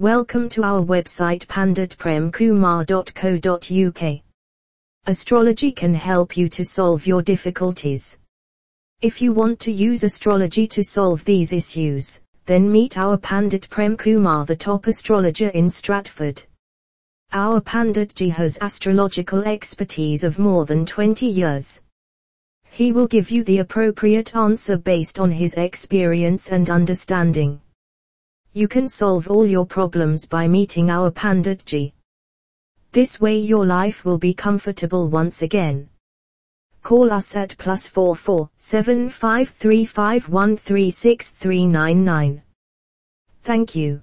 Welcome to our website panditpremkumar.co.uk. Astrology can help you to solve your difficulties. If you want to use astrology to solve these issues, then meet our Pandit Prem Kumar, the top astrologer in Stratford. Our Panditji has astrological expertise of more than 20 years. He will give you the appropriate answer based on his experience and understanding. You can solve all your problems by meeting our Panditji. This way your life will be comfortable once again. Call us at plus four four seven five three five one three six three nine nine. Thank you.